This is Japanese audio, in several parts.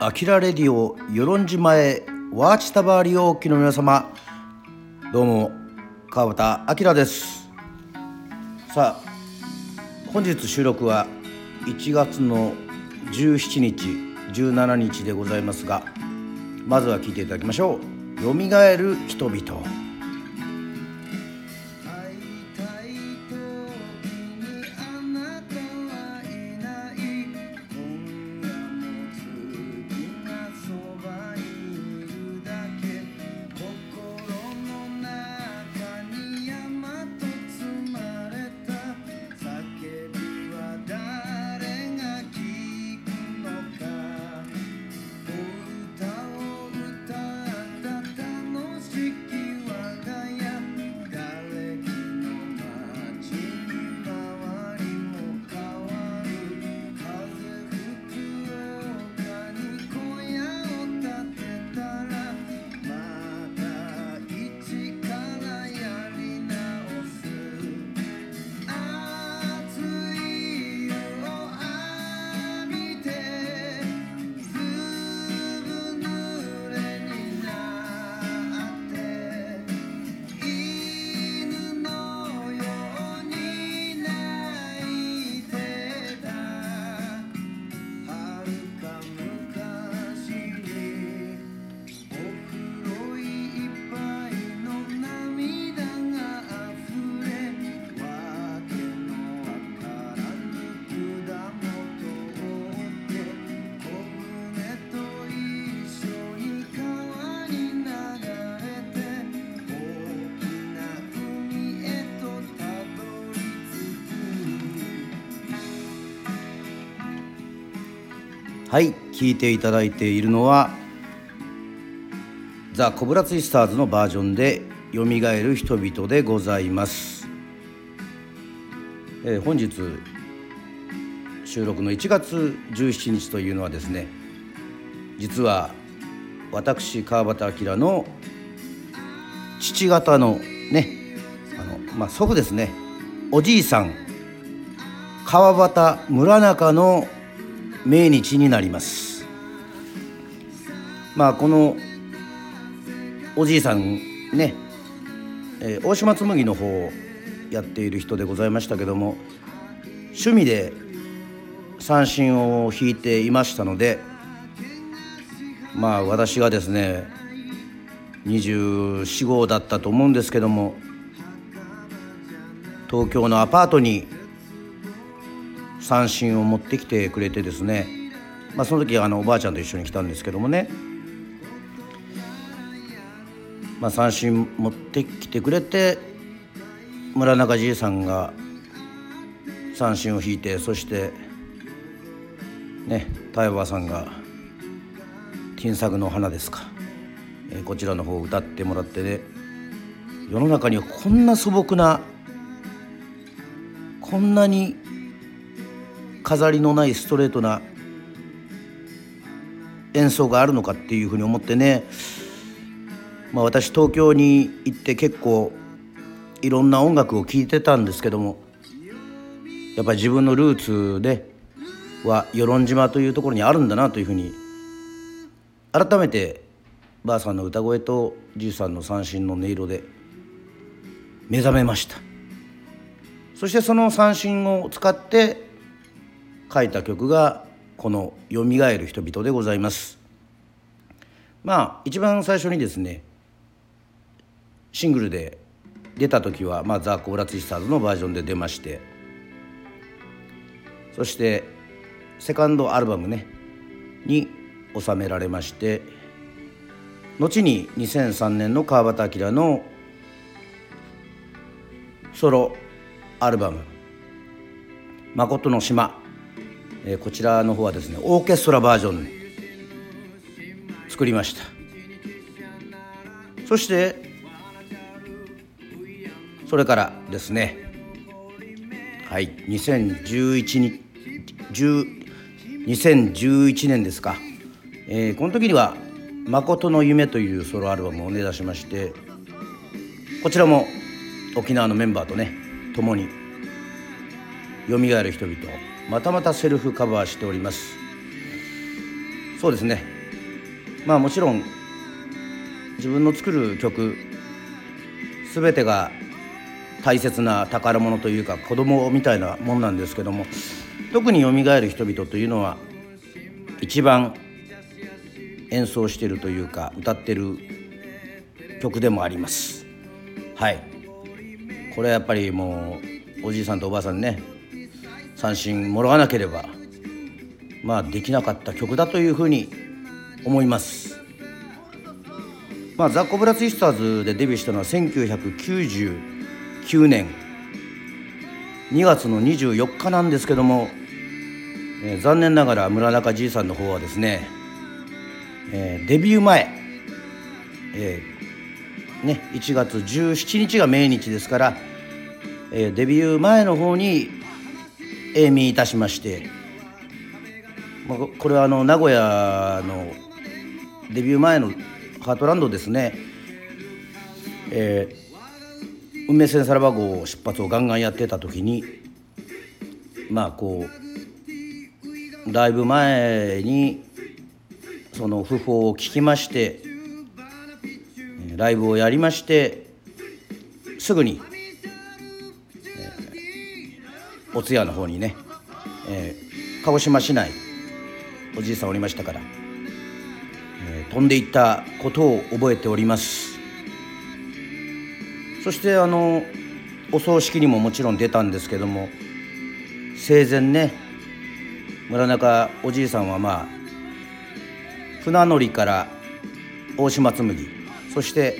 アキラレディオ与論島へワーチタバーリオ機の皆様。どうも川端明です。さあ本日収録は1月の17日17日でございますがまずは聞いていただきましょう「よみがえる人々」はい聞いていただいているのはザ・コブラツイスターズのバージョンで「よみがえる人々」でございます、えー、本日収録の1月17日というのはですね実は私川端明の父方のねあの、まあ、祖父ですねおじいさん川端村中の命日になります。まあこのおじいさんね、えー、大島紬の方をやっている人でございましたけども趣味で三振を弾いていましたのでまあ私がですね24号だったと思うんですけども東京のアパートに三振を持ってきてくれてですね、まあ、その時あのおばあちゃんと一緒に来たんですけどもね、まあ、三振持ってきてくれて村中じいさんが三振を引いてそしてね太陽さんが「金作の花」ですか、えー、こちらの方を歌ってもらってね世の中にはこんな素朴なこんなに飾りのないストレートな演奏があるのかっていうふうに思ってね、まあ、私東京に行って結構いろんな音楽を聴いてたんですけどもやっぱり自分のルーツでは与論島というところにあるんだなというふうに改めてばあさんの歌声とじいさんの三振の音色で目覚めました。そしてその三振を使って書いた曲がこの「よみがえる人々」でございます。まあ一番最初にですねシングルで出た時は、まあ、ザ・コーラツイスターズのバージョンで出ましてそしてセカンドアルバムねに収められまして後に2003年の川端明のソロアルバム「誠の島」えー、こちらの方はですねオーケストラバージョン作りました。そしてそれからですねはい2011に2011年ですか、えー、この時には「誠の夢」というソロアルバムをね出しましてこちらも沖縄のメンバーとね共に「よみがえる人々」またまたセルフカバーしております。そうですね。まあもちろん自分の作る曲全てが大切な宝物というか子供みたいなもんなんですけども特によみがえる人々というのは一番演奏してるというか歌ってる曲でもあります。はい。これはやっぱりもうおじいさんとおばあさんね三振もらわなければまあできなかった曲だというふうに思います。まあザ・コブラツイスターズでデビューしたのは1999年。2月の24日なんですけども、えー、残念ながら村中じいさんの方はですね、えー、デビュー前、えー、ね、1月17日が命日ですから、えー、デビュー前の方に永眠いたしまして、まあ、これはあの名古屋のデビュー前のハートランドですね、えー、運命線さらば号出発をガンガンやってた時にまあこうライブ前にその訃報を聞きましてライブをやりましてすぐにお通夜の方にね、えー、鹿児島市内おじいさんおりましたから、えー、飛んでいったことを覚えております。そしてあのお葬式にももちろん出たんですけども生前ね村中おじいさんはまあ船乗りから大島紬そして、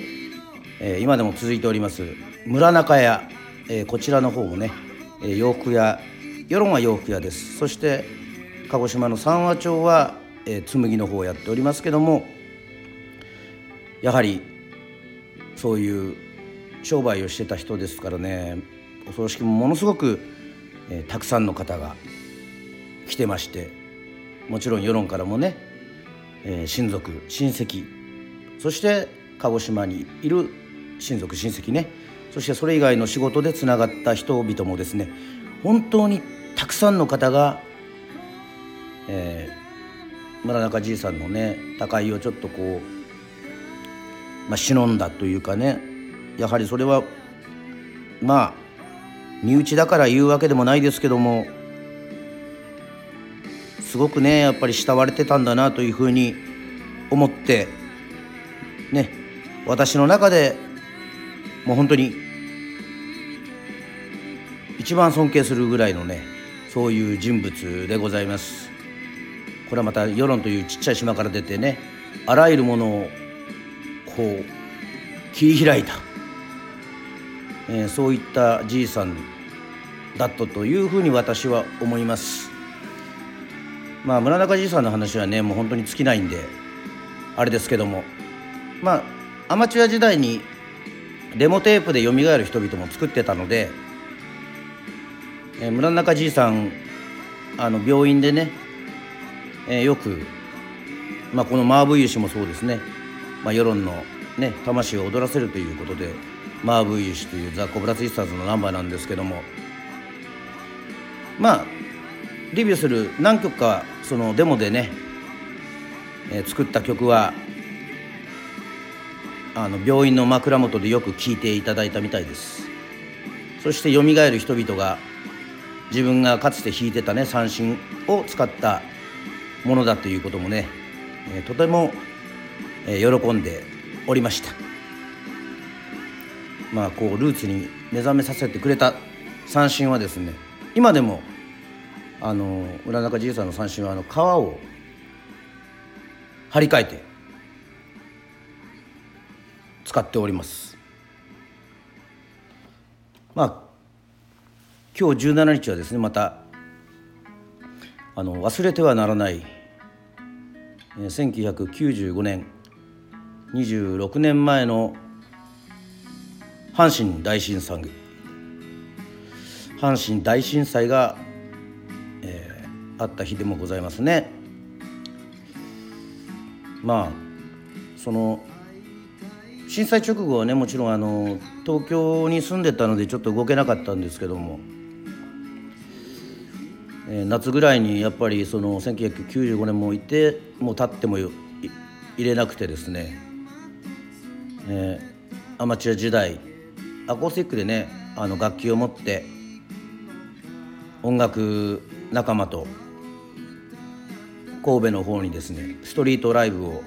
えー、今でも続いております村中屋、えー、こちらの方をね洋服屋世論は洋服屋です。そして鹿児島の三和町は、え紬の方をやっておりますけどもやはりそういう商売をしてた人ですからねお葬式もものすごく、えたくさんの方が来てましてもちろん世論からもね、え親族親戚そして鹿児島にいる親族親戚ねそしてそれ以外の仕事でつながった人々もですね本当にたくさんの方が、えー、村中じいさんのね高いをちょっとこう、まあ、忍んだというかねやはりそれはまあ身内だから言うわけでもないですけどもすごくねやっぱり慕われてたんだなというふうに思ってね私の中でもう本当に一番尊敬するぐらいのねそういう人物でございます。これはまた世論というちっちゃい島から出てねあらゆるものをこう切り開いた、えー、そういったじいさんだったというふうに私は思います。まあ村中じいさんの話はねもう本当に尽きないんであれですけども。まあアマチュア時代にデモテープでよみがえる人々も作ってたので、えー、村中じいさんあの病院でね、えー、よく、まあ、このマーブイユシもそうですね、まあ、世論の、ね、魂を踊らせるということでマーブイユシというザ・コブラツイスターズのナンバーなんですけども。まあデビューする何曲かそのデモでね、えー、作った曲はあの病院の枕元でよく聞いていただいたみたいです。そしてよみがえる人々が自分がかつて弾いてたね三振を使ったものだということもね、とても、喜んでおりました。まあこうルーツに目覚めさせてくれた三振はですね今でもあの浦中じいさんの三振はあの皮を張り替えて使っておりますまあ今日17日はですねまたあの忘れてはならない1995年26年前の阪神大震災阪神大震災が、えー、あった日でもございますね。まあその震災直後はねもちろんあの東京に住んでたのでちょっと動けなかったんですけども、えー、夏ぐらいにやっぱりその1995年もいてもう立っても入れなくてですね、えー、アマチュア時代アコースティックでねあの楽器を持って音楽仲間と神戸の方にですねストリートライブを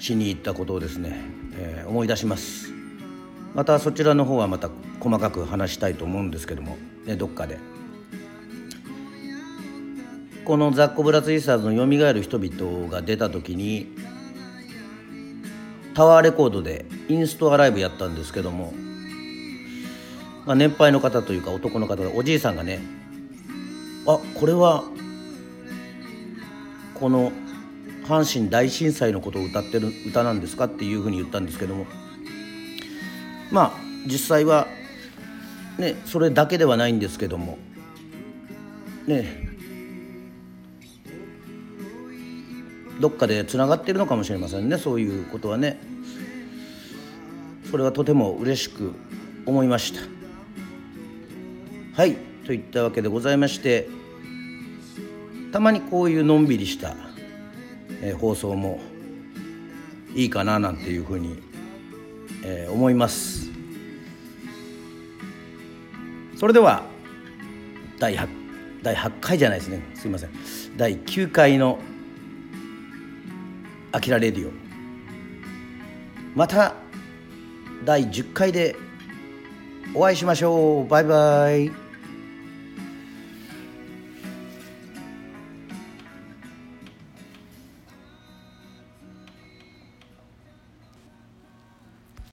しに行ったことをですね、えー、思い出します。またそちらの方はまた細かく話したいと思うんですけども、ね、どっかで。このザッコ・ブラツイスターズの「よみがえる人々」が出た時にタワーレコードでインストアライブやったんですけども、まあ、年配の方というか男の方おじいさんがねあこれはこの阪神大震災のことを歌ってる歌なんですかっていうふうに言ったんですけども。まあ実際はねそれだけではないんですけども。ね。どっかでつながってるのかもしれませんねそういうことはね。それはとても嬉しく思いました。はいといったわけでございまして。たまにこういうのんびりした、えー、放送もいいかななんていうふうに、えー、思います。それでは第 8, 第8回じゃないですね。すいません。第9回の「あきらレディオ」また第10回でお会いしましょう。バイバイ。